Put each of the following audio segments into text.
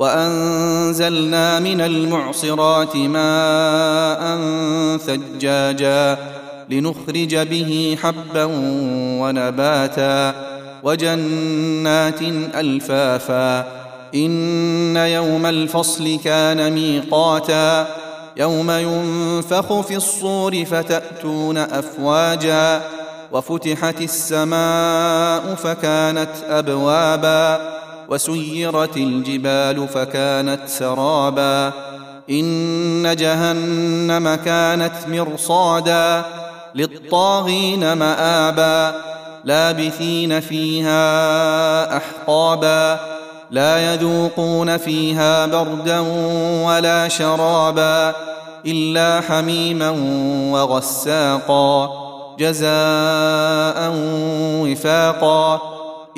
وأنزلنا من المعصرات ماء ثجاجا لنخرج به حبا ونباتا وجنات ألفافا إن يوم الفصل كان ميقاتا يوم ينفخ في الصور فتأتون أفواجا وفتحت السماء فكانت أبوابا وسيرت الجبال فكانت سرابا. إن جهنم كانت مرصادا للطاغين مآبا. لابثين فيها أحقابا. لا يذوقون فيها بردا ولا شرابا إلا حميما وغساقا. جزاء وفاقا.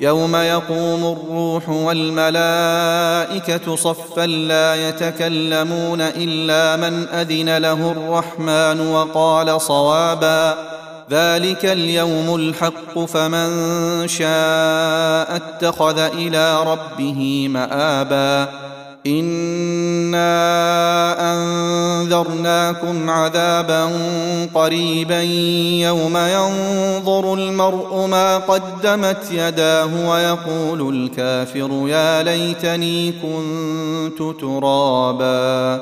يوم يقوم الروح والملائكة صفا لا يتكلمون إلا من أذن له الرحمن وقال صوابا ذلك اليوم الحق فمن شاء اتخذ إلى ربه مآبا. انا انذرناكم عذابا قريبا يوم ينظر المرء ما قدمت يداه ويقول الكافر يا ليتني كنت ترابا